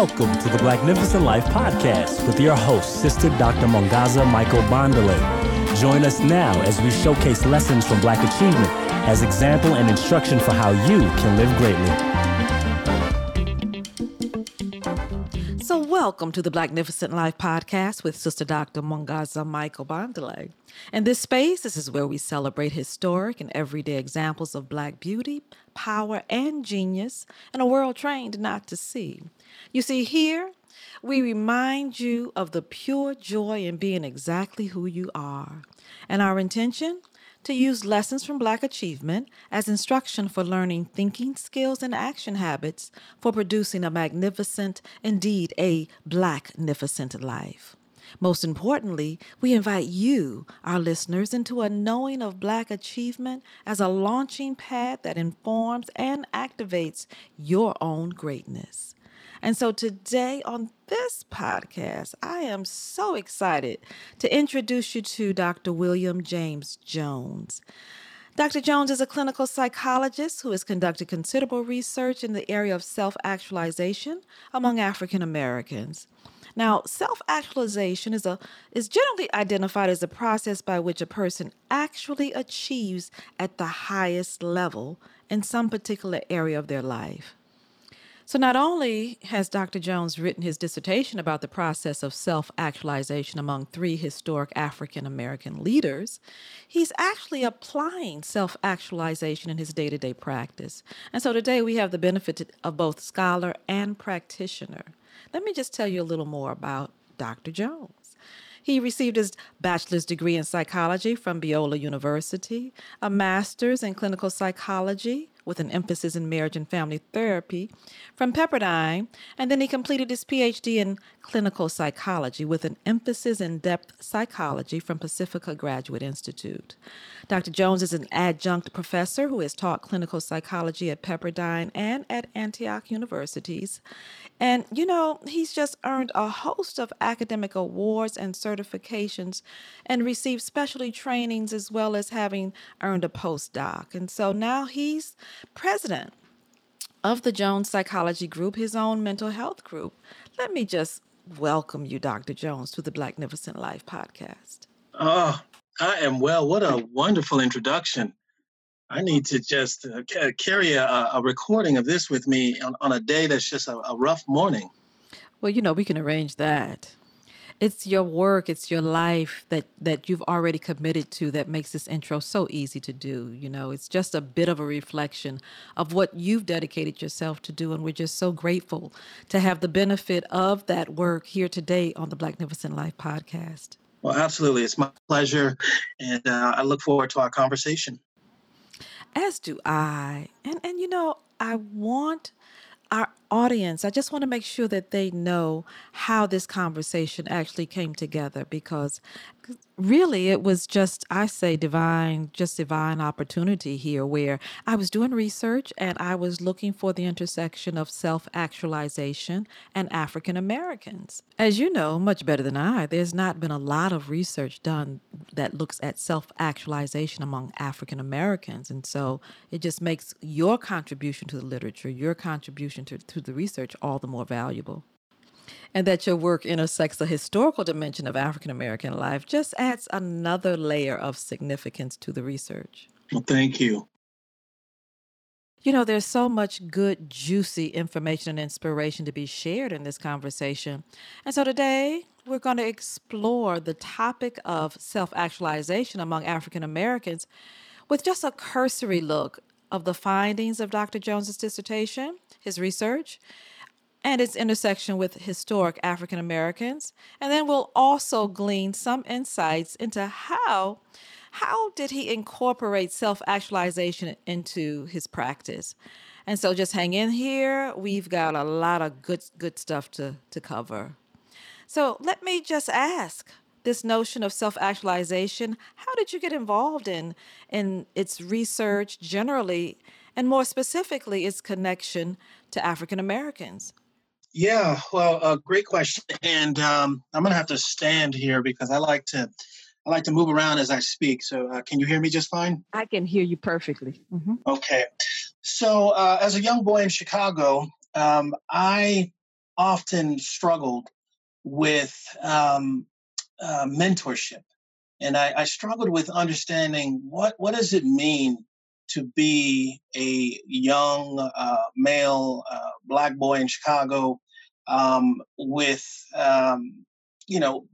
Welcome to the Blacknificent Life podcast with your host, Sister Dr. Mongaza Michael Bondale. Join us now as we showcase lessons from Black achievement as example and instruction for how you can live greatly. So, welcome to the Blacknificent Life podcast with Sister Dr. Mongaza Michael Bondale. In this space, this is where we celebrate historic and everyday examples of Black beauty, power, and genius in a world trained not to see. You see, here we remind you of the pure joy in being exactly who you are. And our intention? To use lessons from Black achievement as instruction for learning thinking skills and action habits for producing a magnificent, indeed a Blacknificent life. Most importantly, we invite you, our listeners, into a knowing of Black achievement as a launching pad that informs and activates your own greatness. And so today on this podcast, I am so excited to introduce you to Dr. William James Jones. Dr. Jones is a clinical psychologist who has conducted considerable research in the area of self actualization among African Americans. Now, self-actualization is a is generally identified as a process by which a person actually achieves at the highest level in some particular area of their life. So, not only has Dr. Jones written his dissertation about the process of self actualization among three historic African American leaders, he's actually applying self actualization in his day to day practice. And so today we have the benefit of both scholar and practitioner. Let me just tell you a little more about Dr. Jones. He received his bachelor's degree in psychology from Biola University, a master's in clinical psychology with an emphasis in marriage and family therapy from Pepperdine, and then he completed his PhD in clinical psychology with an emphasis in depth psychology from Pacifica Graduate Institute. Dr. Jones is an adjunct professor who has taught clinical psychology at Pepperdine and at Antioch universities. And, you know, he's just earned a host of academic awards and certifications and received specialty trainings as well as having earned a postdoc. And so now he's president of the Jones Psychology Group, his own mental health group. Let me just welcome you, Dr. Jones, to the Blacknificent Life podcast. Oh, I am well. What a wonderful introduction. I need to just uh, carry a, a, recording of this with me on, on a day that's just a, a rough morning. Well, you know, we can arrange that. It's your work, it's your life that that you've already committed to that makes this intro so easy to do. You know, it's just a bit of a reflection of what you've dedicated yourself to do, and we're just so grateful to have the benefit of that work here today on the Blacknificent Life podcast. Well, absolutely, it's my pleasure, and uh, I look forward to our conversation. As do I. And and you know, I want our audience, I just want to make sure that they know how this conversation actually came together because really it was just i say divine just divine opportunity here where i was doing research and i was looking for the intersection of self-actualization and african americans. As you know much better than i there's not been a lot of research done that looks at self-actualization among african americans. And so it just makes your contribution to the literature your contribution to, to the research all the more valuable and that your work intersects the historical dimension of African American life just adds another layer of significance to the research. Well, thank you. You know, there's so much good, juicy information and inspiration to be shared in this conversation. And so today, we're going to explore the topic of self actualization among African Americans with just a cursory look of the findings of Dr. Jones's dissertation, his research, and its intersection with historic African Americans. And then we'll also glean some insights into how how did he incorporate self-actualization into his practice. And so just hang in here. We've got a lot of good good stuff to to cover. So let me just ask this notion of self-actualization, how did you get involved in in its research generally and more specifically its connection to African Americans? Yeah, well, a uh, great question, and um, I'm gonna have to stand here because I like to, I like to move around as I speak. So, uh, can you hear me just fine? I can hear you perfectly. Mm-hmm. Okay, so uh, as a young boy in Chicago, um, I often struggled with um, uh, mentorship, and I, I, struggled with understanding what what does it mean to be a young uh, male uh, black boy in Chicago um, with um, you know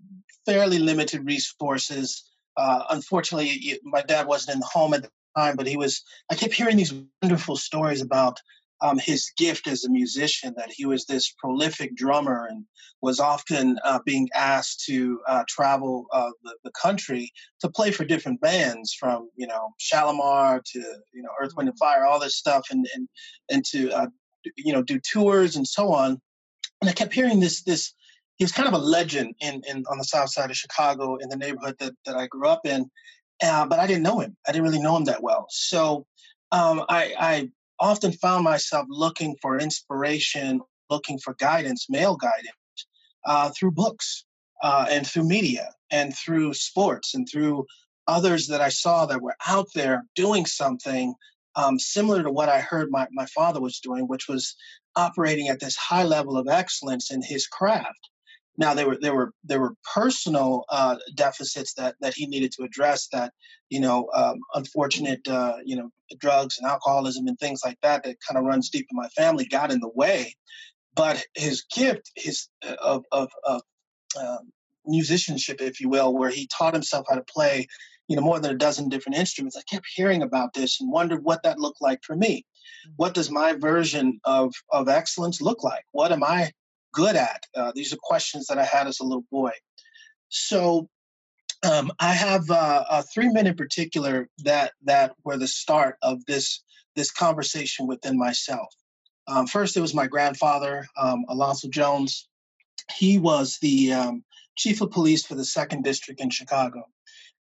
fairly limited resources. Uh, unfortunately, my dad wasn't in the home at the time, but he was. I kept hearing these wonderful stories about um, his gift as a musician. That he was this prolific drummer and was often uh, being asked to uh, travel uh, the, the, country to play for different bands, from you know Shalamar to you know Earth, Wind and Fire, all this stuff, and and and to uh, you know do tours and so on. And I kept hearing this this he was kind of a legend in, in on the south side of Chicago in the neighborhood that, that I grew up in. Uh, but I didn't know him. I didn't really know him that well. So um, I, I often found myself looking for inspiration, looking for guidance, male guidance, uh, through books uh, and through media and through sports and through others that I saw that were out there doing something um, similar to what I heard my, my father was doing, which was operating at this high level of excellence in his craft. Now there were there were there were personal uh, deficits that that he needed to address. That you know, um, unfortunate uh, you know drugs and alcoholism and things like that that kind of runs deep in my family got in the way. But his gift, his uh, of of, of um, musicianship, if you will, where he taught himself how to play, you know, more than a dozen different instruments. I kept hearing about this and wondered what that looked like for me. Mm. What does my version of of excellence look like? What am I good at? Uh, these are questions that I had as a little boy. So um, I have uh, uh, three men in particular that that were the start of this this conversation within myself. Um, first, it was my grandfather, um, Alonzo Jones. He was the um, chief of police for the second district in Chicago,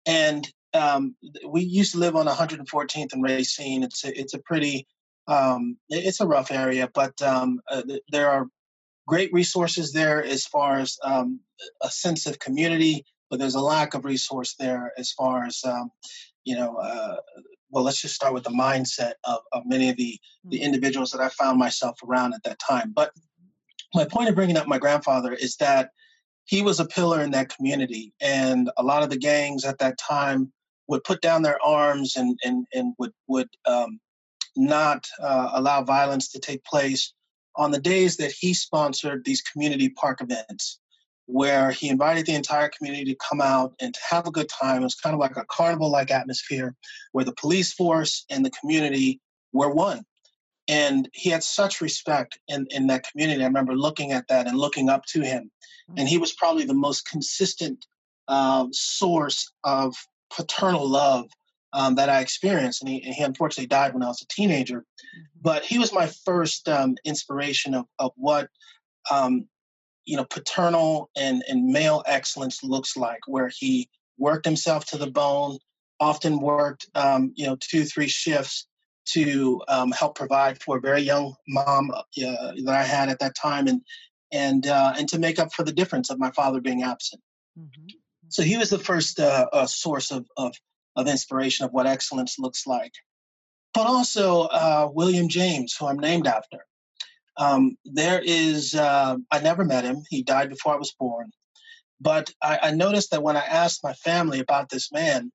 and um, we used to live on 114th and Racine. It's a, it's a pretty um, it's a rough area, but um, uh, there are great resources there as far as um, a sense of community, but there's a lack of resource there as far as um, you know. Uh, well, let's just start with the mindset of, of many of the the mm-hmm. individuals that I found myself around at that time. But my point of bringing up my grandfather is that he was a pillar in that community, and a lot of the gangs at that time would put down their arms and and and would would um, not uh, allow violence to take place on the days that he sponsored these community park events where he invited the entire community to come out and to have a good time. It was kind of like a carnival like atmosphere where the police force and the community were one. And he had such respect in, in that community. I remember looking at that and looking up to him. And he was probably the most consistent uh, source of paternal love um, that I experienced. And he, he, unfortunately died when I was a teenager. Mm-hmm. But he was my first um, inspiration of, of what, um, you know, paternal and, and male excellence looks like, where he worked himself to the bone, often worked, um, you know, two, three shifts to um, help provide for a very young mom uh, that I had at that time and, and, uh, and to make up for the difference of my father being absent. Mm-hmm. So he was the first uh, uh, source of, of of inspiration of what excellence looks like. But also uh, William James, who I'm named after. Um, there is, uh, I never met him. He died before I was born. But I, I, noticed that when I asked my family about this man,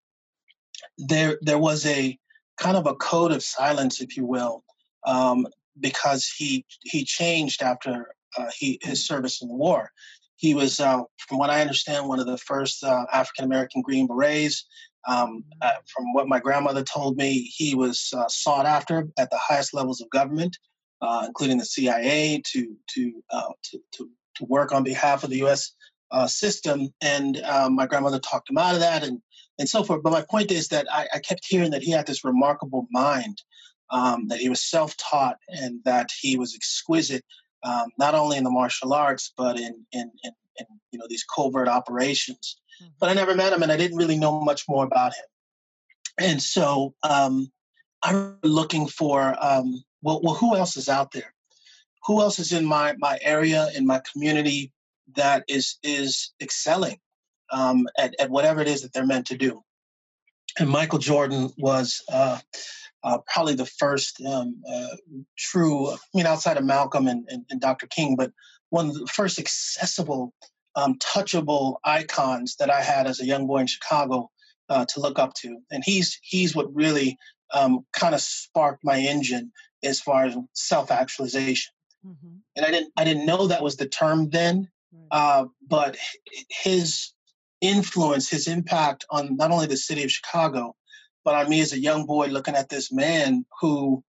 there there was a kind of a code of silence, if you will, um, because he he changed after uh, he his service in the war. He was, uh, from what I understand, one of the first uh, African American Green Berets. Um, uh, from what my grandmother told me, he was uh, sought after at the highest levels of government, uh, including the CIA, to to, uh, to, to to work on behalf of the U.S. Uh, system. And um, my grandmother talked him out of that, and and so forth. But my point is that I, I kept hearing that he had this remarkable mind, um, that he was self-taught, and that he was exquisite, um, not only in the martial arts but in in, in, in you know these covert operations. Mm-hmm. But I never met him and I didn't really know much more about him. And so um, I'm looking for, um, well, well, who else is out there? Who else is in my, my area, in my community that is, is excelling um, at, at whatever it is that they're meant to do? And Michael Jordan was uh, uh, probably the first um, uh, true, I mean, outside of Malcolm and, and, and, Dr. King, but one of the first accessible, um, touchable icons that I had as a young boy in Chicago uh, to look up to. And he's he's what really um, kind of sparked my engine as far as self-actualization. Mm-hmm. And I didn't I didn't know that was the term then, right. uh, but his influence, his impact on not only the city of Chicago, but on me as a young boy looking at this man who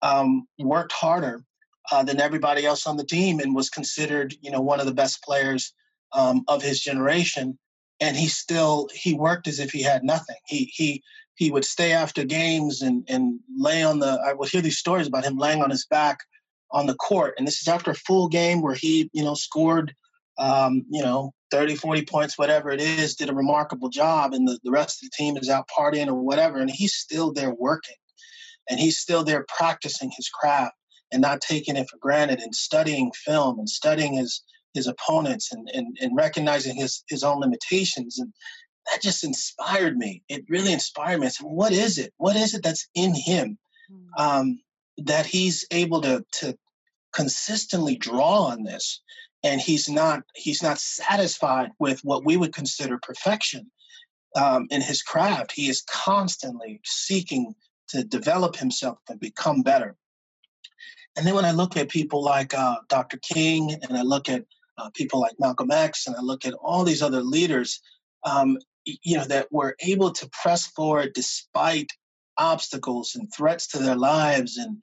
um, worked harder uh, than everybody else on the team and was considered, you know, one of the best players um, of his generation. And he still he worked as if he had nothing. He he he would stay after games and and lay on the. I would hear these stories about him laying on his back on the court, and this is after a full game where he you know scored, um, you know, 30, 40 points, whatever it is, did a remarkable job, and the, the rest of the team is out partying or whatever, and he's still there working, and he's still there practicing his craft and not taking it for granted and studying film and studying his his opponents and, and, and recognizing his his own limitations and that just inspired me. It really inspired me. I said what is it? What is it that's in him hmm. um, that he's able to to consistently draw on this and he's not he's not satisfied with what we would consider perfection um, in his craft? He is constantly seeking to develop himself and become better and then when I look at people like uh, Dr. King and I look at uh, people like Malcolm X and I look at all these other leaders, um, you know, that were able to press forward despite obstacles and threats to their lives and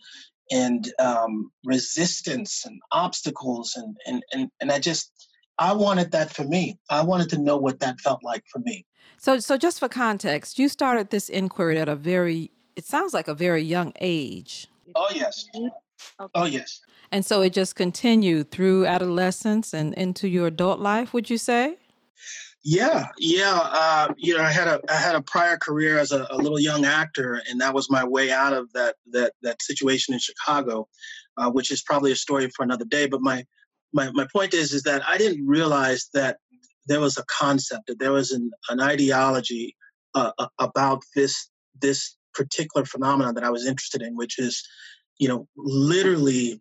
and um, resistance and obstacles and, and and and I just I wanted that for me. I wanted to know what that felt like for me. So so just for context, you started this inquiry at a very it sounds like a very young age. Oh yes. Okay. Oh, yes. And so it just continued through adolescence and into your adult life, would you say? Yeah, yeah. Uh, you know, I had a I had a prior career as a, a, little young actor, and that was my way out of that that that situation in Chicago, uh, which is probably a story for another day. But my my my point is is that I didn't realize that there was a concept, that there was an an ideology uh, about this this particular phenomenon that I was interested in, which is you know, literally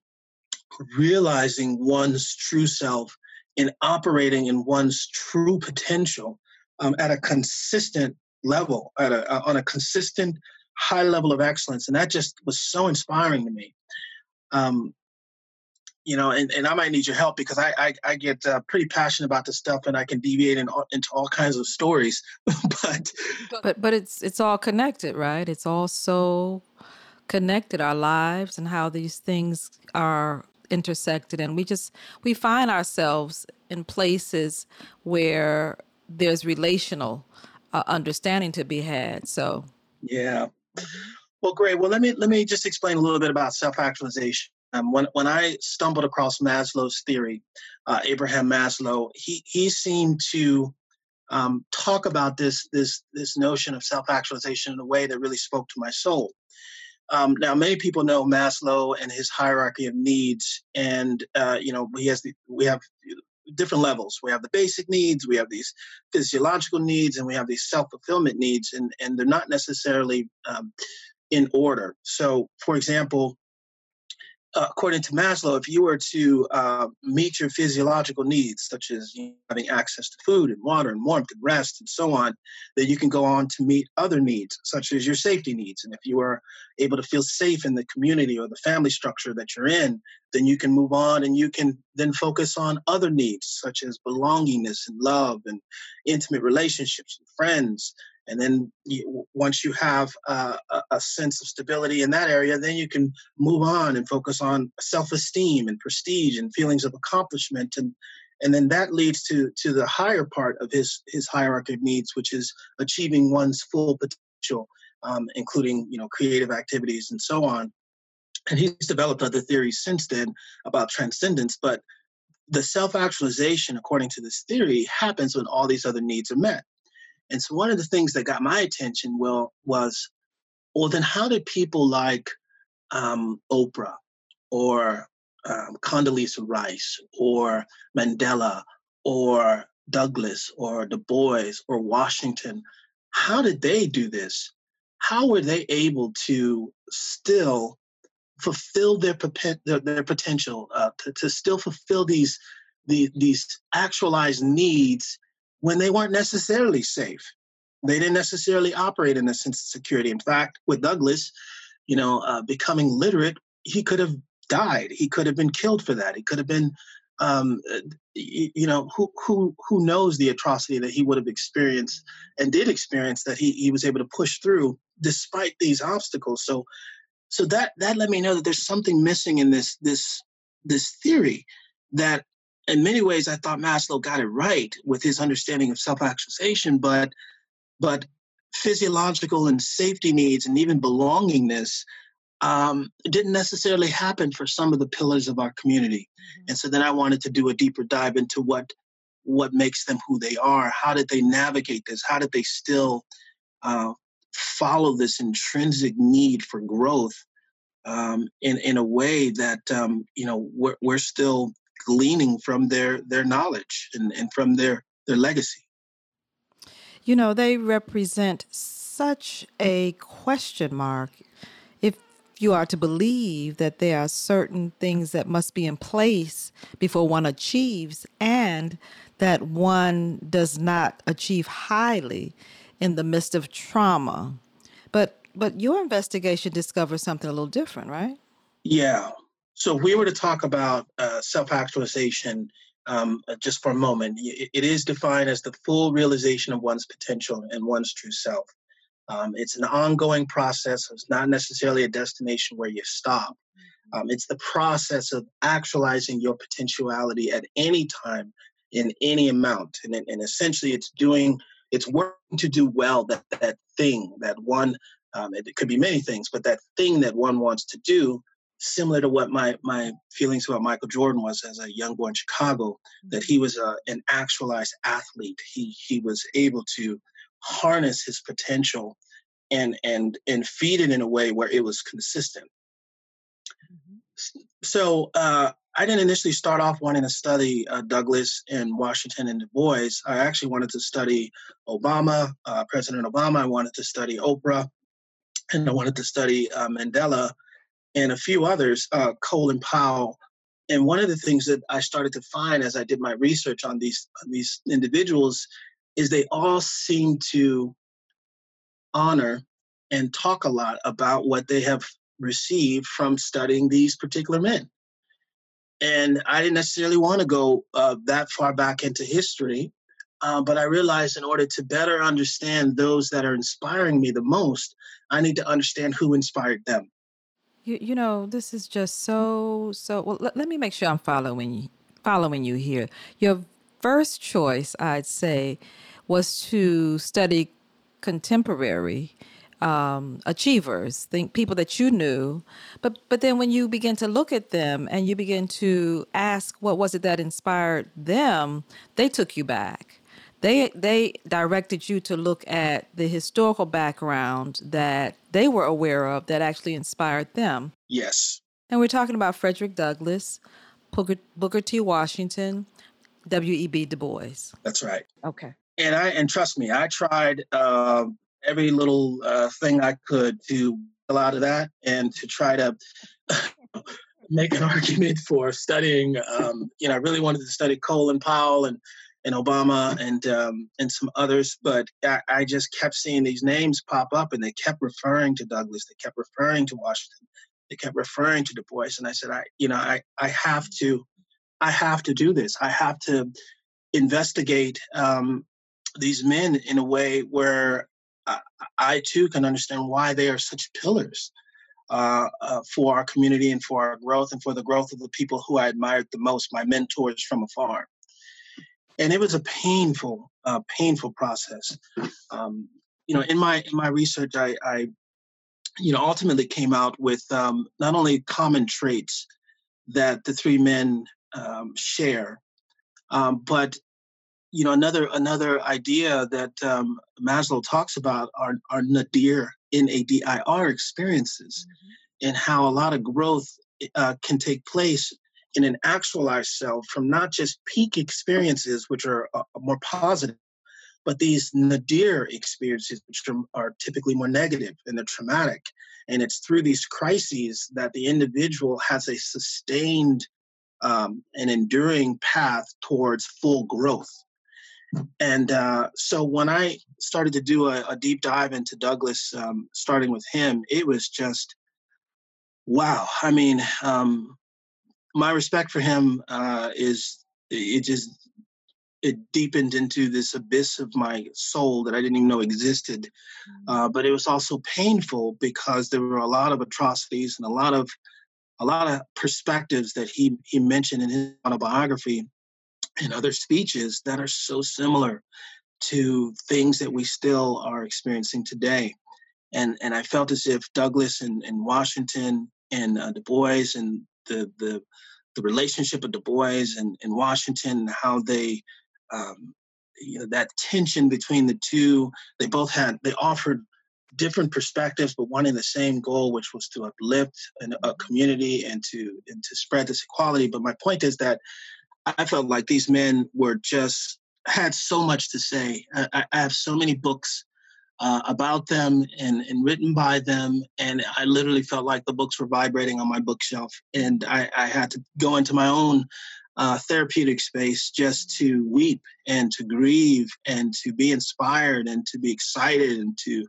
realizing one's true self and operating in one's true potential um, at a consistent level, at a, on a consistent high level of excellence. And that just was so inspiring to me. Um, you know, and, and I might need your help because I I, I get uh, pretty passionate about this stuff, and I can deviate in, into all kinds of stories. but but but it's it's all connected, right? It's all so connected our lives and how these things are intersected. And we just we find ourselves in places where there's relational uh, understanding to be had. So yeah. Well great. Well let me let me just explain a little bit about self-actualization. Um, when when I stumbled across Maslow's theory, uh, Abraham Maslow, he he seemed to um, talk about this this this notion of self actualization in a way that really spoke to my soul. Um, now, many people know Maslow and his hierarchy of needs, and uh, you know he has the, we have different levels. We have the basic needs, we have these physiological needs, and we have these self fulfillment needs, and and they're not necessarily um, in order. So, for example, uh, according to Maslow, if you were to uh, meet your physiological needs, such as you know, having access to food and water and warmth and rest and so on, then you can go on to meet other needs, such as your safety needs. And if you are able to feel safe in the community or the family structure that you're in, then you can move on and you can then focus on other needs, such as belongingness and love and intimate relationships and friends and then you, once you have uh, a sense of stability in that area, then you can move on and focus on self-esteem and prestige and feelings of accomplishment, and and then that leads to to the higher part of his his hierarchy of needs, which is achieving one's full potential, um, including you know creative activities and so on. And he's developed other theories since then about transcendence, but the self-actualization, according to this theory, happens when all these other needs are met. And so one of the things that got my attention well was, well, then how did people like um, Oprah or um, Condoleezza Rice or Mandela or Douglass or Du Bois or Washington, how did they do this? How were they able to still fulfill their their, their potential, uh, to, to still fulfill these the, these actualized needs when they weren't necessarily safe. They didn't necessarily operate in a sense of security. In fact, with Douglass, you know, uh, becoming literate, he could have died. He could have been killed for that. He could have been, um, uh, you know, who who who knows the atrocity that he would have experienced and did experience that he he was able to push through despite these obstacles. So, so that that let me know that there's something missing in this this this theory that in many ways I thought Maslow got it right with his understanding of self-actualization, but but physiological and safety needs and even belongingness um, didn't necessarily happen for some of the pillars of our community. Mm-hmm. And so then I wanted to do a deeper dive into what what makes them who they are. How did they navigate this? How did they still uh, follow this intrinsic need for growth um, in in a way that um, you know we're, we're still gleaning from their their knowledge and, and from their their legacy. You know, they represent such a question mark. If you are to believe that there are certain things that must be in place before one achieves, and that one does not achieve highly in the midst of trauma. But but your investigation discovers something a little different, right? Yeah. So if we were to talk about uh, self-actualization um, uh, just for a moment, it is defined as the full realization of one's potential and one's true self. Um, it's an ongoing process. It's not necessarily a destination where you stop. Mm-hmm. Um, it's the process of actualizing your potentiality at any time in any amount. And, and essentially, it's doing, it's working to do well that, that thing, that one, um, it, it could be many things, but that thing that one wants to do similar to what my my feelings about Michael Jordan was as a young boy in Chicago, that he was a, an actualized athlete. He he was able to harness his potential and and and feed it in a way where it was consistent. Mm-hmm. So uh, I didn't initially start off wanting to study uh, Douglass and Washington and Du Bois. I actually wanted to study Obama, uh, President Obama. I wanted to study Oprah, and I wanted to study uh, Mandela and a few others, uh, and Powell. And one of the things that I started to find as I did my research on these on these individuals is they all seem to honor and talk a lot about what they have received from studying these particular men. And I didn't necessarily want to go uh, that far back into history, uh, but I realized in order to better understand those that are inspiring me the most, I need to understand who inspired them. You, you know, this is just so so. Well, let, let me make sure I'm following you, following you here. Your first choice, I'd say, was to study contemporary um, achievers, think people that you knew, but but then when you begin to look at them and you begin to ask what was it that inspired them, they took you back they they directed you to look at the historical background that they were aware of that actually inspired them. Yes. And we're talking about Frederick Douglass, Booker, Booker T. Washington, W.E.B. Du Bois. That's right. Okay. And I and trust me, I tried uh, every little uh, thing I could to pull out of that and to try to make an argument for studying. Um, you know, I really wanted to study Colin Powell and and Obama and um, and some others, but I, I, just kept seeing these names pop up, and they kept referring to Douglass. they kept referring to Washington, they kept referring to Du Bois, and I said, I you know, I I have to, I have to do this. I have to investigate um, these men in a way where I, I, too can understand why they are such pillars. Uh, uh, for our community and for our growth and for the growth of the people who I admired the most, my mentors from afar and it was a painful, uh, painful process. Um, you know, in my in my research, I, I you know, ultimately came out with um, not only common traits that the three men um, share, um, but you know, another another idea that um, Maslow talks about are are nadir n a d i r experiences, mm-hmm. and how a lot of growth uh, can take place in an actualized self from not just peak experiences, which are uh, more positive, but these nadir experiences, which are typically more negative and they're traumatic. And it's through these crises that the individual has a sustained um, and enduring path towards full growth. And uh, so when I started to do a, a deep dive into Douglass, um, starting with him, it was just wow. I mean, um, my respect for him uh, is it just it deepened into this abyss of my soul that I didn't even know existed. Mm. Uh, but it was also painful because there were a lot of atrocities and a lot of a lot of perspectives that he he mentioned in his autobiography and other speeches that are so similar to things that we still are experiencing today. And and I felt as if Douglass and, and Washington and uh, Du Bois and the the the relationship of Du Bois and, and Washington and how they um, you know that tension between the two they both had they offered different perspectives but wanting the same goal which was to uplift an, a community and to and to spread this equality. But my point is that i felt like these men were just had so much to say. I, I have so many books uh, about them and, and written by them and i literally felt like the books were vibrating on my bookshelf and i, I had to go into my own uh, therapeutic space just to weep and to grieve and to be inspired and to be excited and to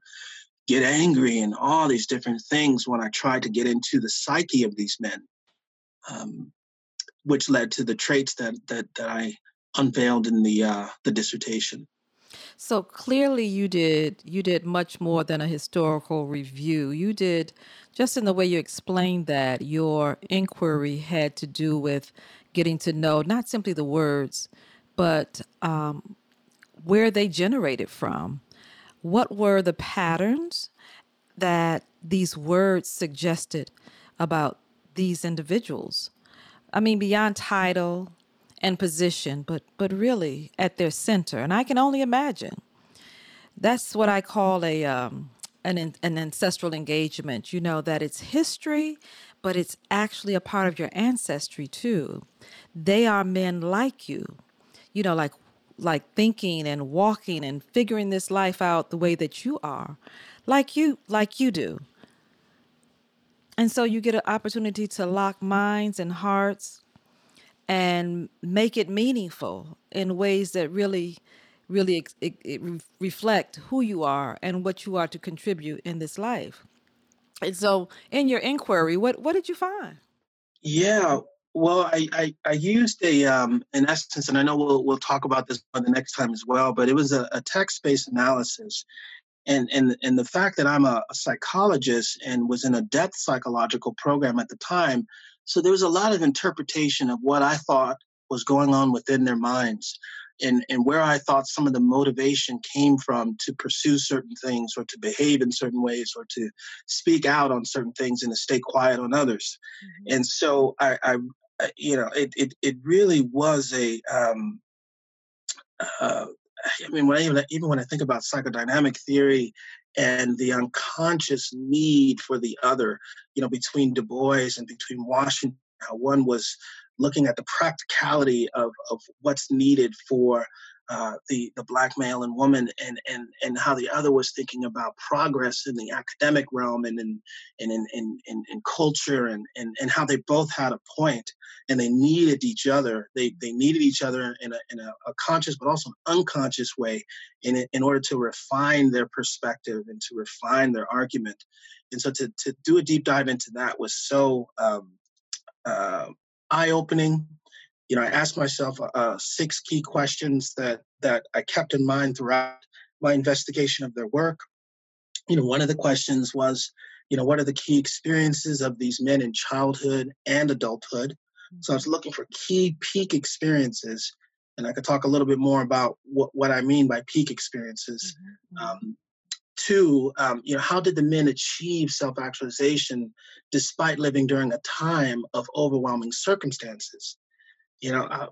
get angry and all these different things when I tried to get into the psyche of these men, um, which led to the traits that that, that I unveiled in the uh, the dissertation. So clearly, you did you did much more than a historical review. You did just in the way you explained that your inquiry had to do with getting to know not simply the words, but um, where they generated from. What were the patterns that these words suggested about these individuals? I mean, beyond title and position, but but really at their center. And I can only imagine. That's what I call a um, an an ancestral engagement. You know that it's history, but it's actually a part of your ancestry too. They are men like you, you know, like like thinking and walking and figuring this life out the way that you are, like you like you do. And so you get an opportunity to lock minds and hearts and make it meaningful in ways that really really it, it reflect who you are and what you are to contribute in this life. And so, in your inquiry, what what did you find? Yeah, well, I I, I used a um, in essence, and I know we'll we'll talk about this the next time as well. But it was a, a text based analysis, and and and the fact that I'm a, a psychologist and was in a depth psychological program at the time, so there was a lot of interpretation of what I thought was going on within their minds and, and where I thought some of the motivation came from to pursue certain things or to behave in certain ways or to speak out on certain things and to stay quiet on others. Mm-hmm. And so I, I, you know, it, it, it really was a, um, uh, I mean, when I even, even when I think about psychodynamic theory and the unconscious need for the other, you know, between Du Bois and between Washington, how one was looking at the practicality of, of what's needed for uh, the the black male and woman, and and and how the other was thinking about progress in the academic realm and in and in in, in, in culture, and, and and how they both had a point, and they needed each other. They they needed each other in a in a, a conscious but also an unconscious way, in in order to refine their perspective and to refine their argument. And so to to do a deep dive into that was so. Um, uh, eye-opening. You know, I asked myself uh, uh, six key questions that that I kept in mind throughout my investigation of their work. You know, one of the questions was, you know, what are the key experiences of these men in childhood and adulthood? So I was looking for key peak experiences, and I could talk a little bit more about what, what I mean by peak experiences. Mm-hmm. mm-hmm. Um, two, um, you know, how did the men achieve self-actualization despite living during a time of overwhelming circumstances? You know, uh,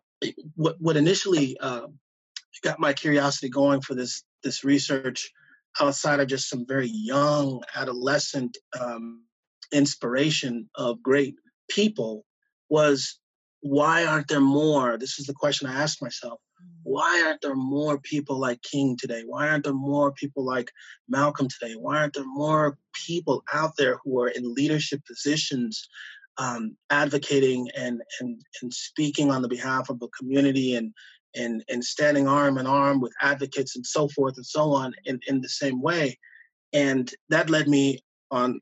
what what initially uh, got my curiosity going for this this research, outside of just some very young adolescent um, inspiration of great people, was why aren't there more? This is the question I asked myself. why aren't there more people like King today? Why aren't there more people like Malcolm today? Why aren't there more people out there who are in leadership positions um, advocating and, and, and speaking on the behalf of the community and, and, and standing arm in arm with advocates and so forth and so on in, in the same way? And that led me on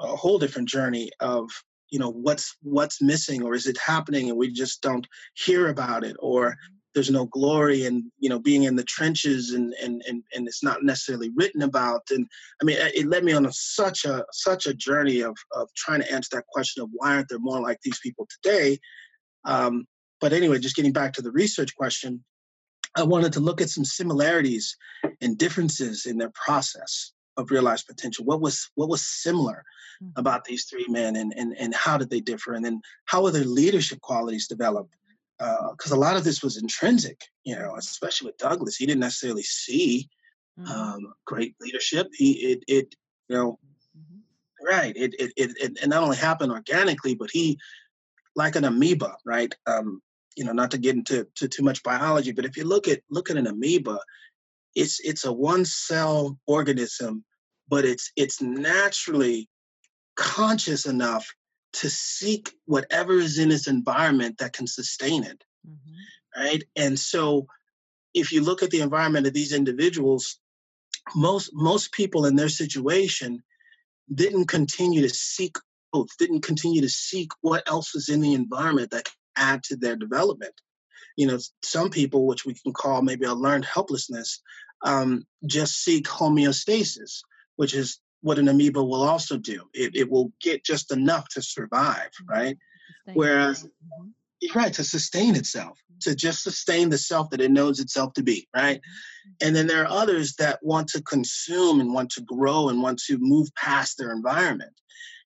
a whole different journey of you know what's what's missing or is it happening and we just don't hear about it or there's no glory in you know being in the trenches and and and, and it's not necessarily written about and i mean it led me on a, such a such a journey of of trying to answer that question of why aren't there more like these people today? Um, but anyway just getting back to the research question i wanted to look at some similarities and differences in their process of realized potential. What was what was similar mm-hmm. about these three men and, and and how did they differ? And then how were their leadership qualities developed because uh, a lot of this was intrinsic, you know, especially with Douglass. He didn't necessarily see mm-hmm. um, great leadership. He it it you know mm-hmm. right it, it it it not only happened organically, but he like an amoeba, right? Um, you know, not to get into to too much biology, but if you look at look at an amoeba, it's it's a one cell organism, but it's it's naturally conscious enough to seek whatever is in its environment that can sustain it. Mm-hmm. Right. And so if you look at the environment of these individuals, most most people in their situation didn't continue to seek growth, didn't continue to seek what else was in the environment that could add to their development. You know, some people, which we can call maybe a learned helplessness, um, just seek homeostasis, which is what an amoeba will also do. It, it will get just enough to survive, mm-hmm. right? Whereas, mm-hmm. right, to sustain itself, to just sustain the self that it knows itself to be, right? Mm-hmm. And then there are others that want to consume and want to grow and want to move past their environment.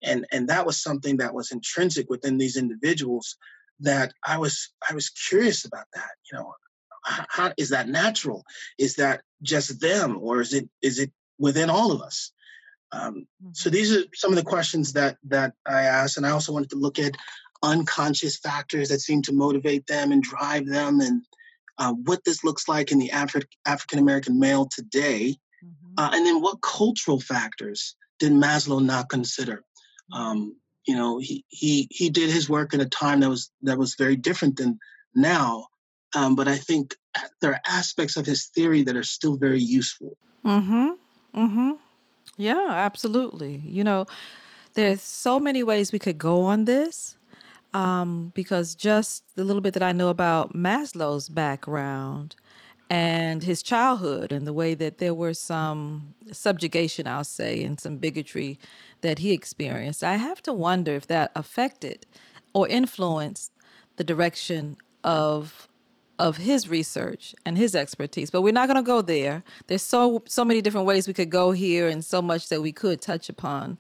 And, and that was something that was intrinsic within these individuals that I was I was curious about that. You know, how, how is that natural? Is that just them, or is it is it within all of us? Um, so mm-hmm. these are some of the questions that that I asked, and I also wanted to look at unconscious factors that seem to motivate them and drive them, and uh, what this looks like in the Afri- African American male today, mm-hmm. uh, and then what cultural factors did Maslow not consider? Mm-hmm. Um, you know, he he he did his work in a time that was that was very different than now, um, but I think there are aspects of his theory that are still very useful. Mm-hmm. Mm-hmm. Yeah, absolutely. You know, there's so many ways we could go on this um, because just the little bit that I know about Maslow's background and his childhood and the way that there were some subjugation, I'll say, and some bigotry that he experienced, I have to wonder if that affected or influenced the direction of of his research and his expertise. But we're not going to go there. There's so so many different ways we could go here, and so much that we could touch upon.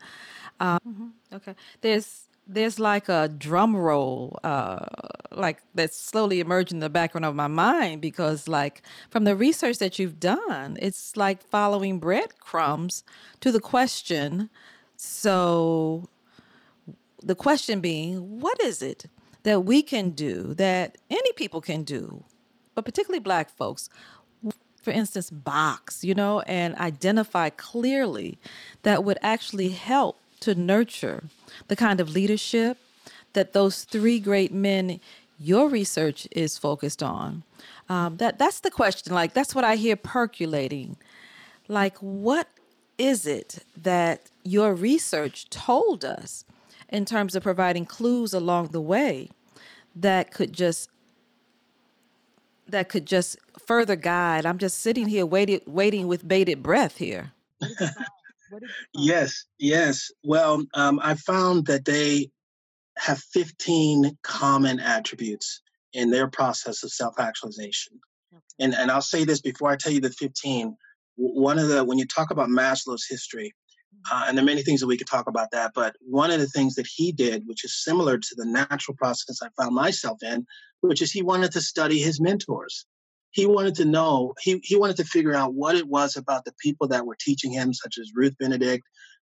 Um, mm-hmm. Okay, there's there's like a drum roll, uh, like that's slowly emerging in the background of my mind because, like, from the research that you've done, it's like following breadcrumbs to the question. So, the question being, what is it that we can do, that any people can do, but particularly black folks, for instance, box, you know, and identify clearly that would actually help to nurture the kind of leadership that those three great men your research is focused on. Um, that that's the question. Like that's what I hear percolating. Like what is it that your research told us in terms of providing clues along the way that could just that could just further guide. I'm just sitting here waiting waiting with bated breath here. yes, yes. Well, um, I found that they have 15 common attributes in their process of self-actualization. Okay. And and I'll say this before I tell you the 15. One of the when you talk about Maslow's history, uh, and there are many things that we could talk about that. But one of the things that he did, which is similar to the natural process I found myself in, which is he wanted to study his mentors. He wanted to know, he, he wanted to figure out what it was about the people that were teaching him, such as Ruth Benedict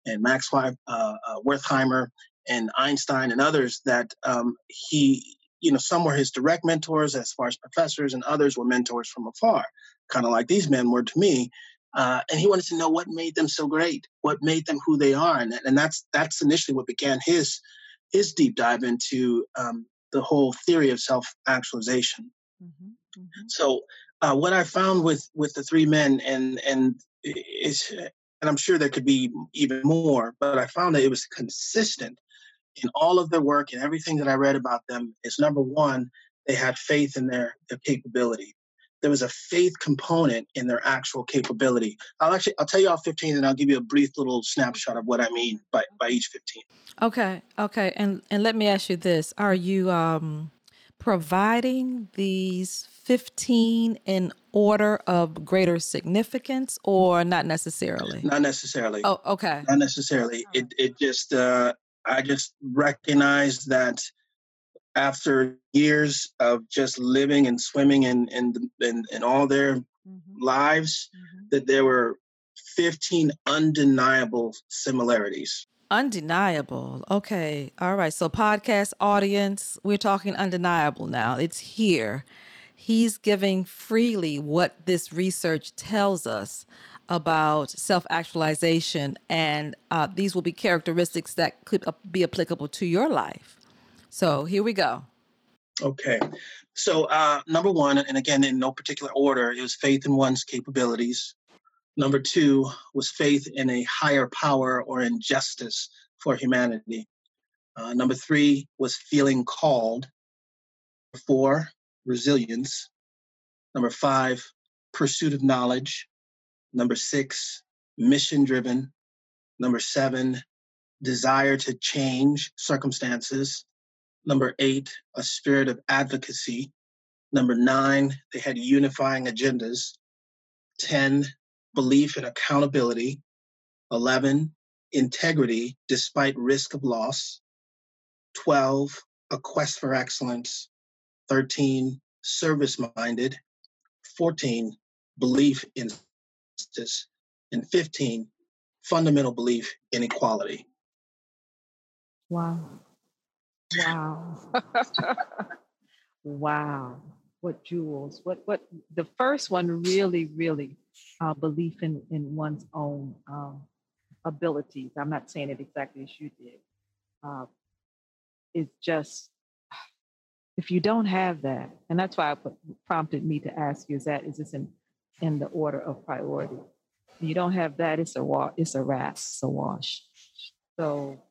and Max uh, uh, Wertheimer and Einstein and others, that um, he you know, some were his direct mentors as far as professors, and others were mentors from afar, kind of like these men were to me. Uh, and he wanted to know what made them so great, what made them who they are, and, and that's that's initially what began his his deep dive into um, the whole theory of self actualization. Mm-hmm, mm-hmm. So, uh, what I found with with the three men, and and is, and I'm sure there could be even more, but I found that it was consistent in all of their work and everything that I read about them. Is number one, they had faith in their their capability. There was a faith component in their actual capability. I'll actually I'll tell you all 15 and I'll give you a brief little snapshot of what I mean by, by each 15. Okay, okay. And and let me ask you this. Are you um providing these 15 in order of greater significance or not necessarily? Not necessarily. Oh, okay. Not necessarily. It it just uh I just recognize that after years of just living and swimming in in in, in all their mm-hmm. lives mm-hmm. that there were 15 undeniable similarities undeniable okay all right so podcast audience we're talking undeniable now it's here he's giving freely what this research tells us about self actualization, and uh, these will be characteristics that could be applicable to your life. So here we go. Okay. So, uh, number one, and again, in no particular order, it was faith in one's capabilities. Number two was faith in a higher power or in justice for humanity. Uh, number three was feeling called. Four, resilience. Number five, pursuit of knowledge. Number six, mission driven. Number seven, desire to change circumstances. Number eight, a spirit of advocacy. Number nine, they had unifying agendas. 10, belief in accountability. 11, integrity despite risk of loss. 12, a quest for excellence. 13, service minded. 14, belief in justice. And 15, fundamental belief in equality. Wow. Wow. wow. What jewels. What what the first one really, really uh, belief in, in one's own um, abilities. I'm not saying it exactly as you did. Uh, it's just if you don't have that, and that's why I put, prompted me to ask you: Is that is this in in the order of priority? you don't have that, it's a wa- it's a wrap, it's a wash. So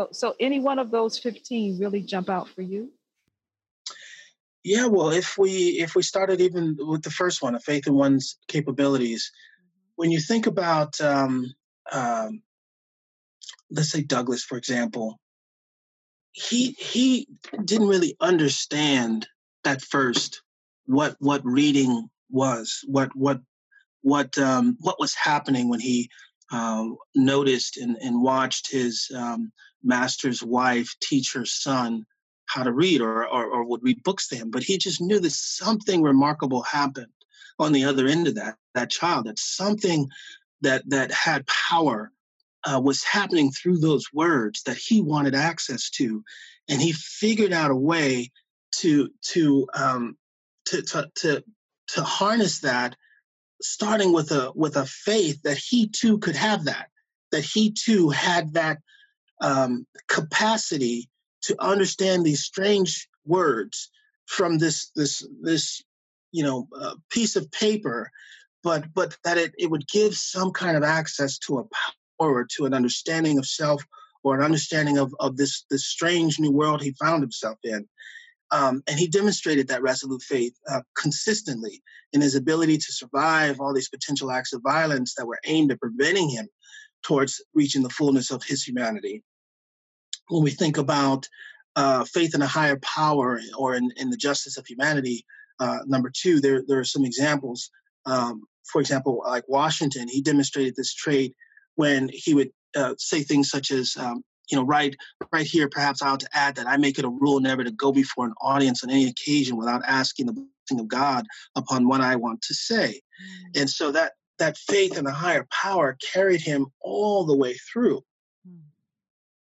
so, so any one of those 15 really jump out for you? Yeah, well, if we if we started even with the first one, a faith in one's capabilities, mm-hmm. when you think about, um, um, let's say Douglass, for example, he he didn't really understand at first what what reading was, what what what um, what was happening when he um, noticed and, and watched his um, master's wife teach her son how to read or, or, or would read books to him. But he just knew that something remarkable happened on the other end of that, that child, that something that, that had power uh, was happening through those words that he wanted access to. And he figured out a way to, to, um, to, to, to, to harness that starting with a with a faith that he too could have that that he too had that um, capacity to understand these strange words from this this this you know uh, piece of paper but but that it, it would give some kind of access to a power or to an understanding of self or an understanding of, of this this strange new world he found himself in. Um, and he demonstrated that resolute faith uh, consistently in his ability to survive all these potential acts of violence that were aimed at preventing him towards reaching the fullness of his humanity when we think about uh, faith in a higher power or in, in the justice of humanity, uh, number two, there, there are some examples. Um, for example, like Washington, he demonstrated this trait when he would uh, say things such as, um, you know, right, right here, perhaps I ought to add that I make it a rule never to go before an audience on any occasion without asking the blessing of God upon what I want to say. Mm. And so that that faith in a higher power carried him all the way through. Mm.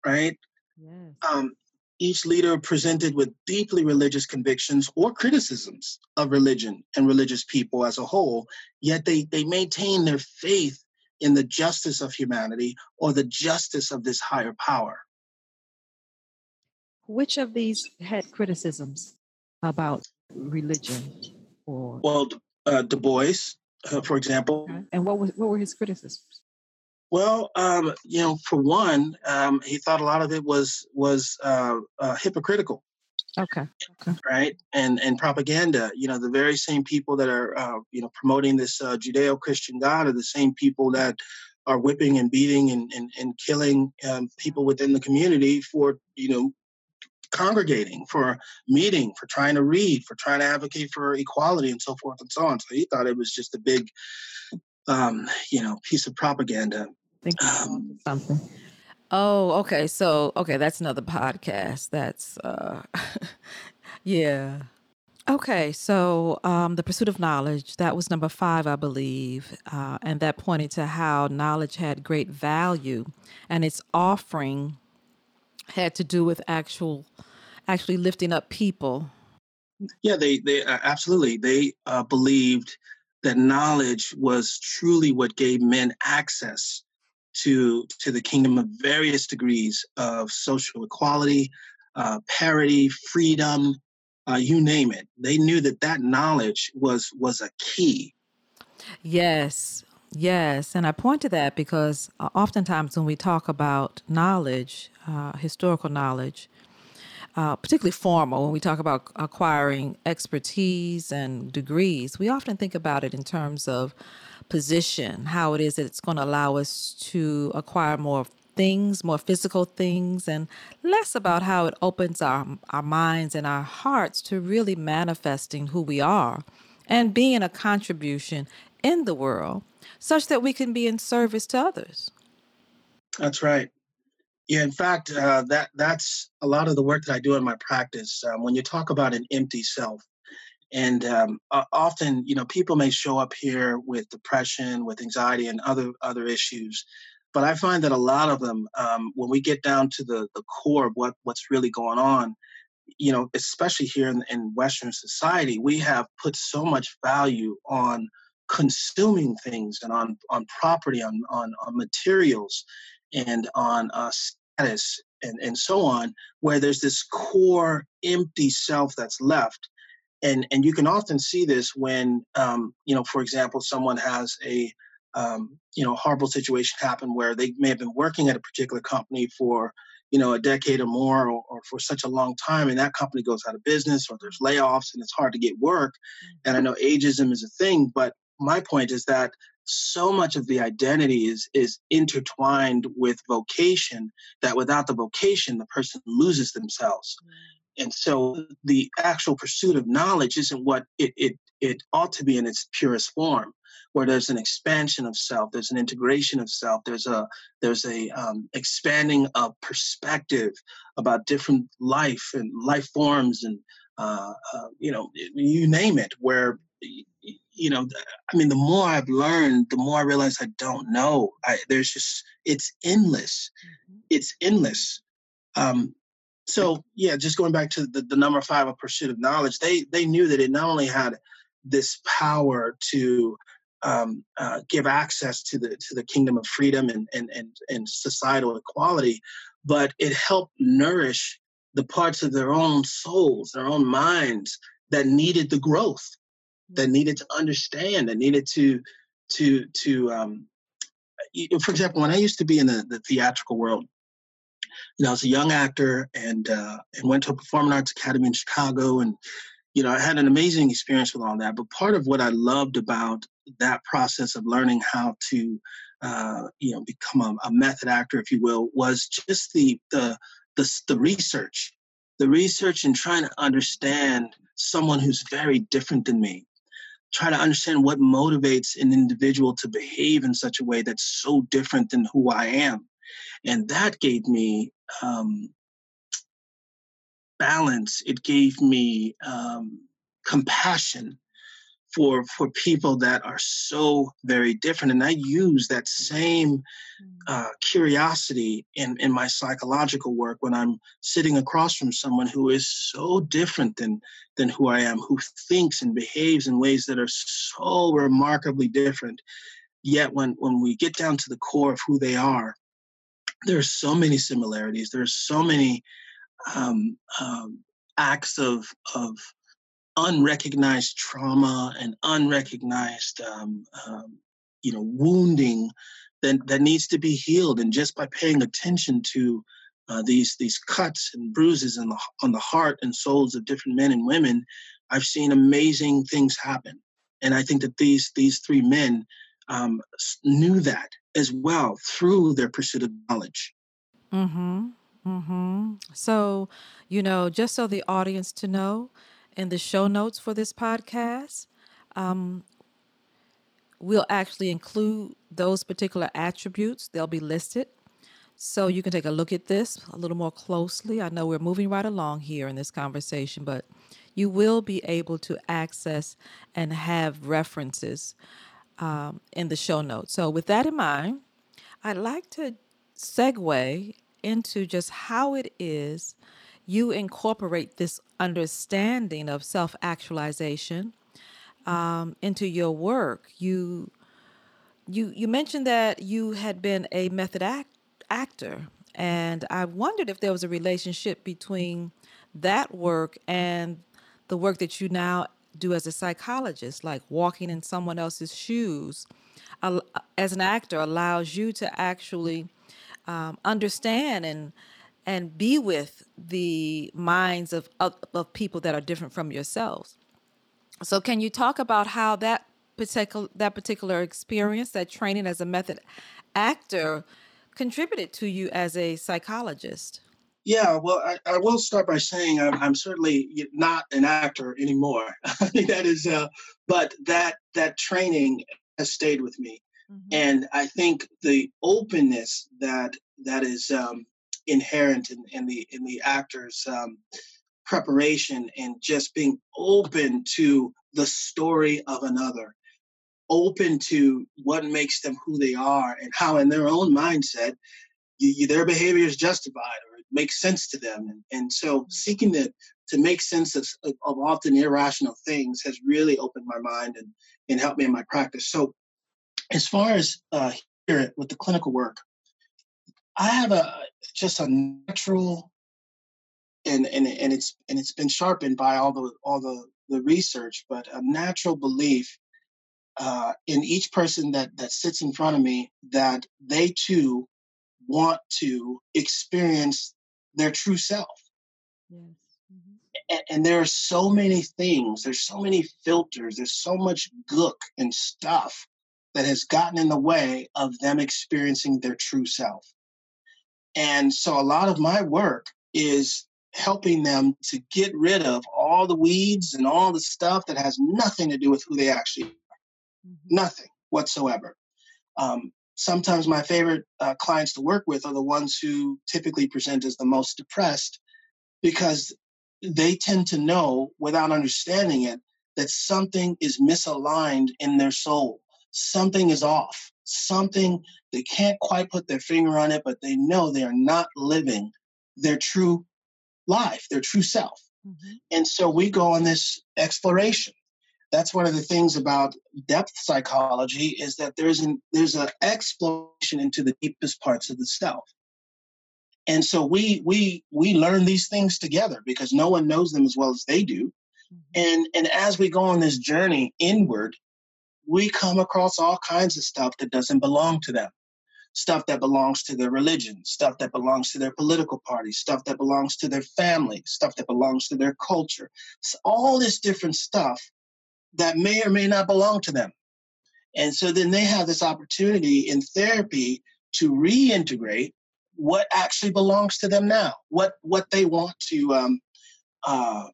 Right? Yes. Um, each leader presented with deeply religious convictions or criticisms of religion and religious people as a whole, yet they, they maintain their faith in the justice of humanity or the justice of this higher power. Which of these had criticisms about religion? Or well, uh, Du Bois, uh, for example. Okay. And what was what were his criticisms? Well, um, you know, for one, um, he thought a lot of it was was uh, uh, hypocritical. Okay. Okay. Right, and and propaganda. You know, the very same people that are uh, you know promoting this uh, Judeo-Christian God are the same people that are whipping and beating and and, and killing um, people within the community for you know congregating, for meeting, for trying to read, for trying to advocate for equality and so forth and so on. So he thought it was just a big, um, you know, piece of propaganda. Um, something. Oh, okay. So, okay, that's another podcast. That's, uh, yeah. Okay, so um, the pursuit of knowledge, that was number five, I believe, uh, and that pointed to how knowledge had great value and its offering had to do with actual, actually lifting up people. Yeah, they, they uh, absolutely, they uh, believed that knowledge was truly what gave men access to, to the kingdom of various degrees of social equality, uh, parity, freedom, uh, you name it. They knew that that knowledge was was a key. Yes, yes, and I point to that because uh, oftentimes when we talk about knowledge, uh, historical knowledge, uh, particularly formal, when we talk about acquiring expertise and degrees, we often think about it in terms of position, how it is that it's going to allow us to acquire more things, more physical things, and less about how it opens our, our minds and our hearts to really manifesting who we are and being a contribution in the world such that we can be in service to others. That's right. Yeah, in fact, uh, that that's a lot of the work that I do in my practice. Um, when you talk about an empty self, and um, uh, often, you know, people may show up here with depression, with anxiety, and other other issues. But I find that a lot of them, um, when we get down to the the core of what what's really going on, you know, especially here in, in Western society, we have put so much value on consuming things and on on property, on on, on materials, and on uh, status and, and so on, where there's this core empty self that's left and and you can often see this when um, you know for example someone has a um, you know horrible situation happen where they may have been working at a particular company for you know a decade or more or, or, for such a long time and that company goes out of business or there's layoffs and it's hard to get work and i know ageism is a thing but my point is that so much of the identity is is intertwined with vocation that without the vocation the person loses themselves. And so the actual pursuit of knowledge isn't what it, it, it ought to be in its purest form where there's an expansion of self there's an integration of self there's a there's a um, expanding of perspective about different life and life forms and uh, uh, you know you name it where you know i mean the more i've learned the more i realize i don't know. I, there's just it's endless. Mm-hmm. it's endless. Um, so yeah, just going back to the, the number five of pursuit of knowledge, they they knew that it not only had this power to um, uh, give access to the to the kingdom of freedom and, and and and societal equality, but it helped nourish the parts of their own souls, their own minds that needed the growth, that needed to understand, that needed to to to um, for example, when I used to be in the, the theatrical world, you know, I was a young actor and uh, and went to a performing arts academy in Chicago, and you know, I had an amazing experience with all that. But part of what I loved about that process of learning how to, uh, you know, become a, a, method actor, if you will, was just the the the, the research, the research, and trying to understand someone who's very different than me try to understand what motivates an individual to behave in such a way that's so different than who I am. And that gave me um, balance, it gave me um, compassion, for for people that are so very different. And i use that same mm. uh, curiosity in in my psychological work when i'm sitting across from someone who is so different than than who i am who thinks and behaves in ways that are so remarkably different. Yet when when we get down to the core of who they are there are so many similarities. There are so many um, um, acts of of unrecognized trauma and unrecognized um, um, you know wounding that that needs to be healed. And just by paying attention to uh, these these cuts and bruises the on the heart and souls of different men and women i've seen amazing things happen. And i think that these these three men um, knew that as well through their pursuit of knowledge. Mm-hmm. Mm-hmm. So you know just so the audience to know in the show notes for this podcast, um, we'll actually include those particular attributes. They'll be listed. So you can take a look at this a little more closely. I know we're moving right along here in this conversation, but you will be able to access and have references um, in the show notes. So, with that in mind, I'd like to segue into just how it is you incorporate this understanding of self actualization um, into your work. You you you mentioned that you had been a method act, actor, and I wondered if there was a relationship between that work and the work that you now do as a psychologist, like walking in someone else's shoes. As an actor, allows you to actually um, understand and and be with the minds of, of, of people that are different from yourselves. So, can you talk about how that particular that particular experience, that training as a method actor, contributed to you as a psychologist? Yeah, well, I, I will start by saying I'm, I'm, certainly not an actor anymore. I think that is, uh, but that that training has stayed with me, mm-hmm. and I think the openness that that is um, inherent in, in the in the actor's um, preparation and just being open to the story of another. Open to what makes them who they are and how in their own mindset you, you, their behavior is justified or it makes sense to them. And, and so seeking to, to make sense of, of often irrational things has really opened my mind and, and helped me in my practice. So as far as uh, here with the clinical work I have a just a natural and and and it's and it's been sharpened by all the all the the research, but a natural belief uh, in each person that that sits in front of me that they too want to experience their true self. Yes. Mm-hmm. And, and, there are so many things. There's so many filters. There's so much gook and stuff that has gotten in the way of them experiencing their true self. And so a lot of my work is helping them to get rid of all the weeds and all the stuff that has nothing to do with who they actually are. Mm-hmm. Nothing whatsoever. Um, sometimes my favorite uh, clients to work with are the ones who typically present as the most depressed because they tend to know without understanding it that something is misaligned in their soul something is off. Something they can't quite put their finger on it, but they know they are not living their true life, their true self. Mm-hmm. And so we go on this exploration. That's one of the things about depth psychology is that there's an there's an exploration into the deepest parts of the self. And so we we we learn these things together because no one knows them as well as they do. Mm-hmm. And and as we go on this journey inward, we come across all kinds of stuff that doesn't belong to them stuff that belongs to their religion, stuff that belongs to their political party, stuff that belongs to their family, stuff that belongs to their culture. All this different stuff that may or may not belong to them. And so then they have this opportunity in therapy to reintegrate what actually belongs to them now, what what they want to um, uh,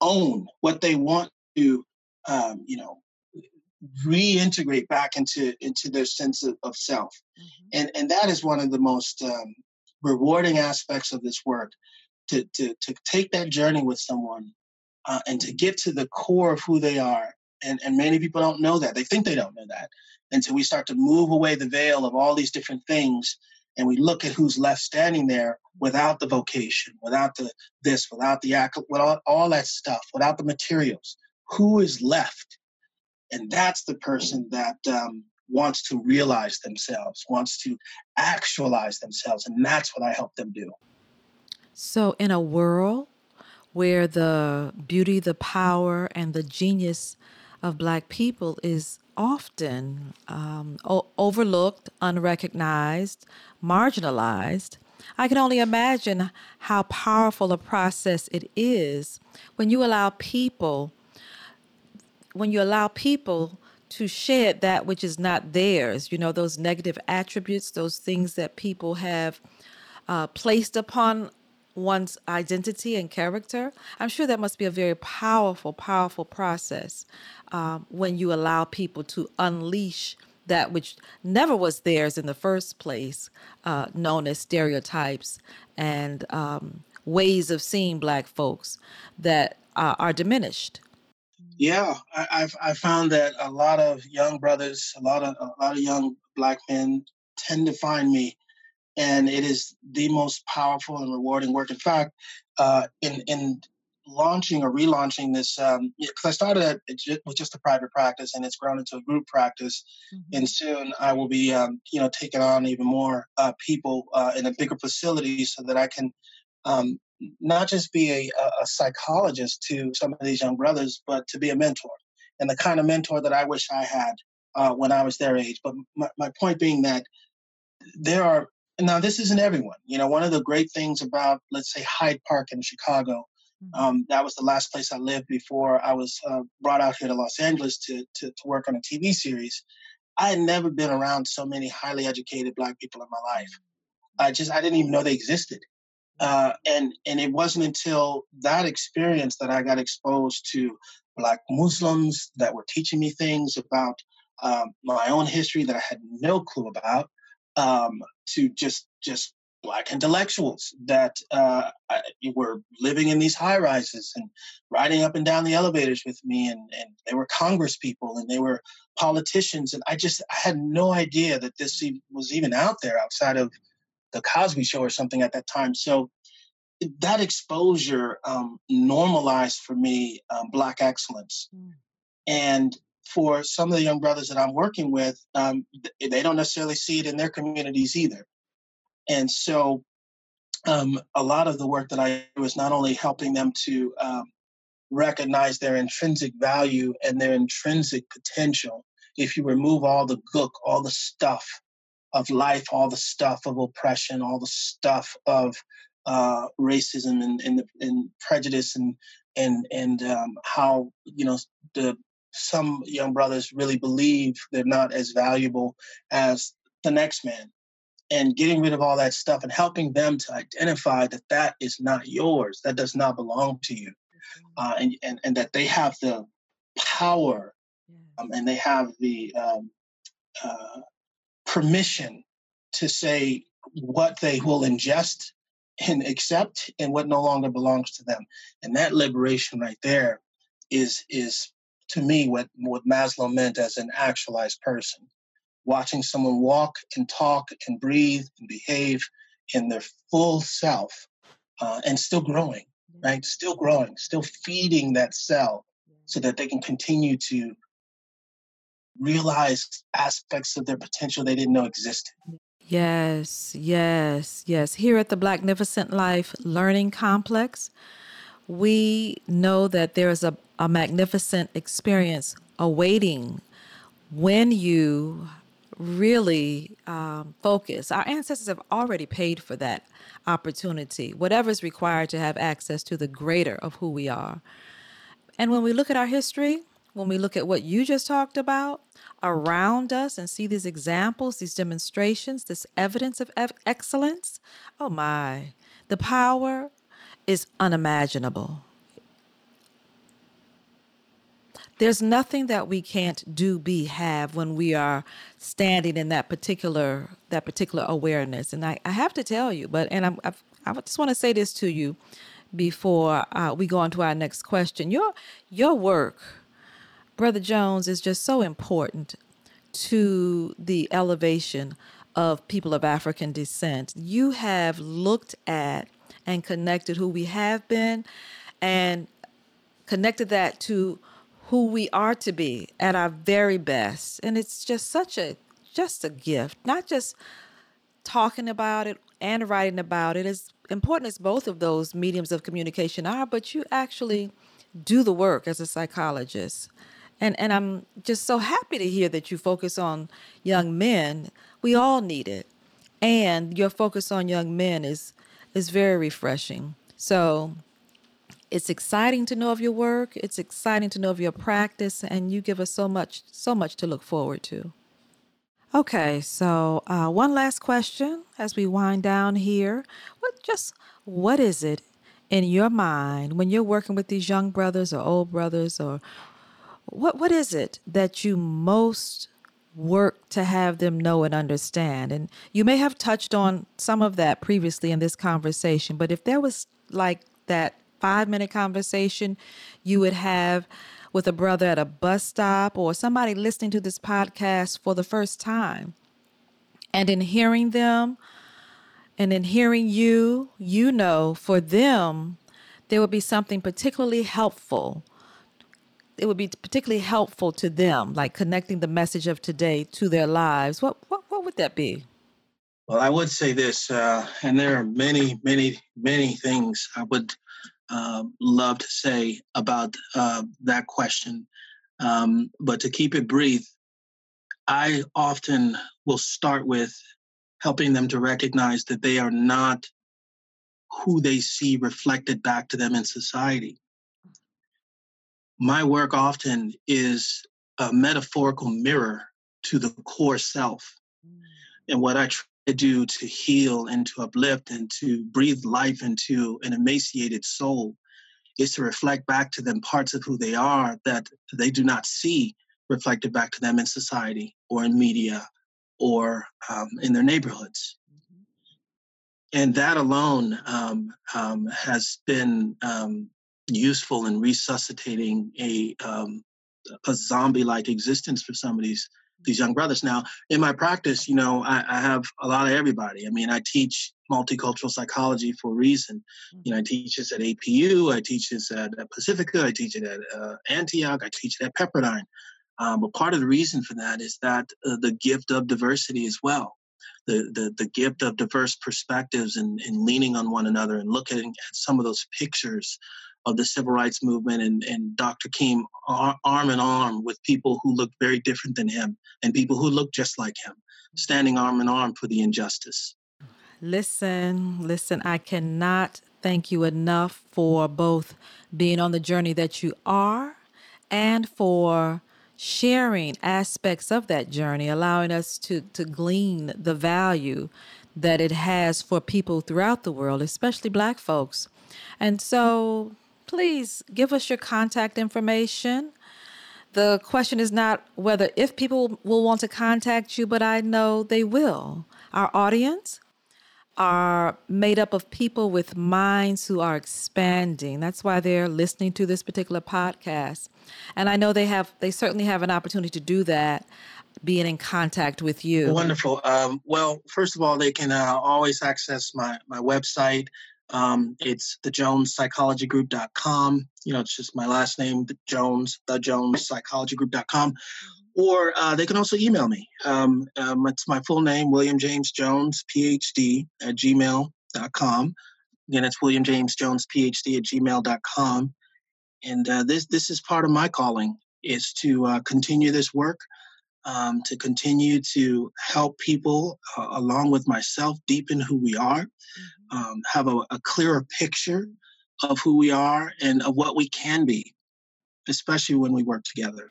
own, what they want to um, you know reintegrate back into into their sense of, of self mm-hmm. and and that is one of the most um, rewarding aspects of this work to, to to take that journey with someone uh, and to get to the core of who they are. And, and many people don't know that. They think they don't know that until we start to move away the veil of all these different things and we look at who's left standing there without the vocation, without the this, without the act, without all that stuff, without the materials. Who is left? And that's the person that um, wants to realize themselves, wants to actualize themselves. And that's what I help them do. So, in a world where the beauty, the power, and the genius of Black people is often um, o- overlooked, unrecognized, marginalized, I can only imagine how powerful a process it is when you allow people when you allow people to shed that which is not theirs, you know, those negative attributes, those things that people have uh, placed upon one's identity and character. I'm sure that must be a very powerful, powerful process um, when you allow people to unleash that which never was theirs in the first place, uh, known as stereotypes and um, ways of seeing Black folks that uh, are diminished. Yeah, I, I've I found that a lot of young brothers, a lot of a lot of young black men tend to find me, and it is the most powerful and rewarding work. In fact, uh, in in launching or relaunching this, because um, I started at, with just a private practice, and it's grown into a group practice, mm-hmm. and soon I will be um, you know taking on even more uh, people uh, in a bigger facility so that I can um, not just be a, a psychologist to some of these young brothers, but to be a mentor and the kind of mentor that I wish I had uh, when I was their age. But my, my point being that there are, now this isn't everyone. You know, one of the great things about, let's say, Hyde Park in Chicago, mm-hmm. um, that was the last place I lived before I was uh, brought out here to Los Angeles to, to, to work on a TV series. I had never been around so many highly educated Black people in my life. I just, I didn't even know they existed. Uh, and and it wasn't until that experience that I got exposed to black Muslims that were teaching me things about um, my own history that I had no clue about, um, to just just black intellectuals that uh, were living in these high rises and riding up and down the elevators with me, and, and they were Congress people and they were politicians, and I just I had no idea that this was even out there outside of the Cosby Show or something at that time. So that exposure um, normalized for me um, Black excellence. Mm. And for some of the young brothers that I'm working with, um, they don't necessarily see it in their communities either. And so um, a lot of the work that I do is not only helping them to um, recognize their intrinsic value and their intrinsic potential. If you remove all the gook, all the stuff of life, all the stuff of oppression, all the stuff of uh, racism and, and, and, prejudice and and and um, how you know the some young brothers really believe they're not as valuable as the next man. And getting rid of all that stuff and helping them to identify that that is not yours that does not belong to you uh, and, and and that they have the power um, and they have the um, uh, permission to say what they will ingest and accept and what no longer belongs to them. And that liberation right there is is to me what, what Maslow meant as an actualized person. Watching someone walk and talk and breathe and behave in their full self uh, and still growing, right? Still growing, still feeding that cell so that they can continue to realize aspects of their potential they didn't know existed. Yes, yes, yes. Here at the Blacknificent Life Learning Complex, we know that there is a, a magnificent experience awaiting when you really um, focus. Our ancestors have already paid for that opportunity, whatever is required to have access to the greater of who we are. And when we look at our history, when we look at what you just talked about around us and see these examples, these demonstrations, this evidence of excellence, oh my, the power is unimaginable. There's nothing that we can't do, be, have when we are standing in that particular that particular awareness. And I, I have to tell you, but and I'm, I've, I just want to say this to you before uh, we go on to our next question. Your your work, Brother Jones, is just so important to the elevation of people of African descent. You have looked at and connected who we have been and connected that to who we are to be at our very best. And it's just such a just a gift, not just talking about it and writing about it as important as both of those mediums of communication are, but you actually do the work as a psychologist. And and I'm just so happy to hear that you focus on young men. We all need it. And your focus on young men is is very refreshing. So it's exciting to know of your work. It's exciting to know of your practice, and you give us so much, so much to look forward to. Okay, so uh, one last question as we wind down here. What just what is it in your mind when you're working with these young brothers or old brothers, or what what is it that you most work to have them know and understand? And you may have touched on some of that previously in this conversation, but if there was like that five minute conversation you would have with a brother at a bus stop or somebody listening to this podcast for the first time. And in hearing them and in hearing you, you know, for them, there would be something particularly helpful. It would be particularly helpful to them, like connecting the message of today to their lives. What what, what would that be? Well, I would say this, uh, and there are many, many, many things I would uh, love to say about uh, that question. Um, but to keep it brief, I often will start with helping them to recognize that they are not who they see reflected back to them in society. My work often is a metaphorical mirror to the core self. Mm. And what I try to do to heal and to uplift and to breathe life into an emaciated soul is to reflect back to them parts of who they are that they do not see reflected back to them in society or in media or um, in their neighborhoods. Mm-hmm. And that alone um, um, has been um, useful in resuscitating a, um, a zombie like existence for some of these these young brothers. Now, in my practice, you know, I, I, have a lot of everybody. I mean, I teach multicultural psychology for a reason. You know, I teach this at APU, I teach this at, Pacifica, I teach it at uh, Antioch, I teach it at Pepperdine. Um, but part of the reason for that is that uh, the gift of diversity as well. The, the, the gift of diverse perspectives and, and leaning on one another and looking at some of those pictures of the civil rights movement and, and Dr. King arm in arm with people who looked very different than him and people who looked just like him, standing arm in arm for the injustice. Listen, listen, I cannot thank you enough for both being on the journey that you are and for sharing aspects of that journey, allowing us to, to glean the value that it has for people throughout the world, especially Black folks. And so please give us your contact information. The question is not whether if people will want to contact you, but I know they will. Our audience are made up of people with minds who are expanding. That's why they're listening to this particular podcast. And I know they have they certainly have an opportunity to do that being in contact with you. Wonderful. Um, well, first of all, they can uh, always access my, my website, um, it's the Jones Psychology Group.com. You know, it's just my last name, the Jones, the Jones Psychology Group.com. Mm-hmm. Or uh, they can also email me. Um, um, it's my full name, William James Jones, PhD at gmail.com. Again, it's William James Jones, PhD at gmail.com. And uh, this this is part of my calling is to uh, continue this work, um, to continue to help people uh, along with myself deepen who we are, mm-hmm um, have a, a clearer picture of who we are and of what we can be, especially when we work together.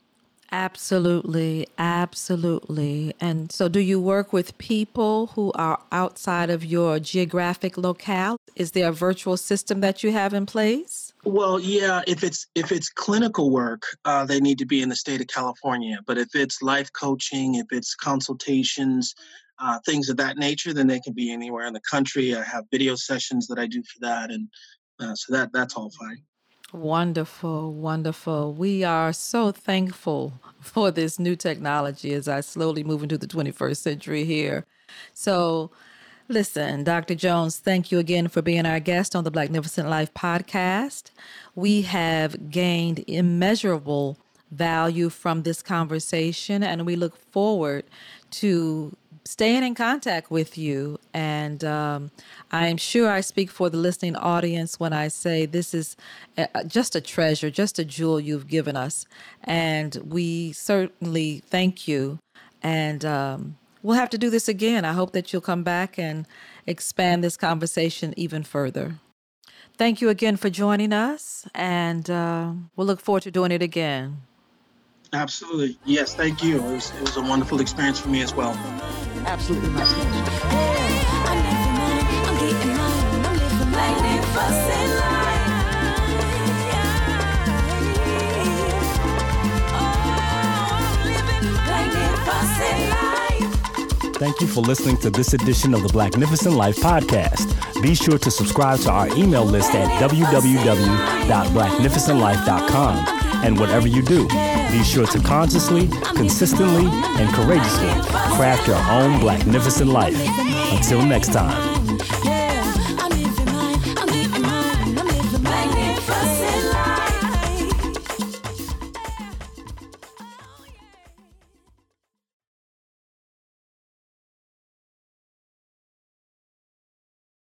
Absolutely, absolutely. And so, do you work with people who are outside of your geographic locale? Is there a virtual system that you have in place? Well, yeah. If it's if it's clinical work, uh, they need to be in the state of California. But if it's life coaching, if it's consultations, uh, things of that nature, then they can be anywhere in the country. I have video sessions that I do for that, and Uh, so that that's all fine. Wonderful, wonderful. We are so thankful for this new technology as I slowly move into the 21st century here. So, listen, Dr. Jones, thank you again for being our guest on the Blacknificent Life podcast. We have gained immeasurable value from this conversation, and we look forward to staying in contact with you. And um, I am sure I speak for the listening audience when I say this is a, just a treasure, just a jewel you've given us. And we certainly thank you. And um, we'll have to do this again. I hope that you'll come back and expand this conversation even further. Thank you again for joining us, and uh, we'll look forward to doing it again. Absolutely. Yes, thank you. It was, it was a wonderful experience for me as well. Absolutely, my. Thank you for listening to this edition of the Blacknificent Life podcast. Be sure to subscribe to our email list at www.blacknificentlife.com. And whatever you do, be sure to consciously, consistently, and courageously craft your own magnificent life. Until next time.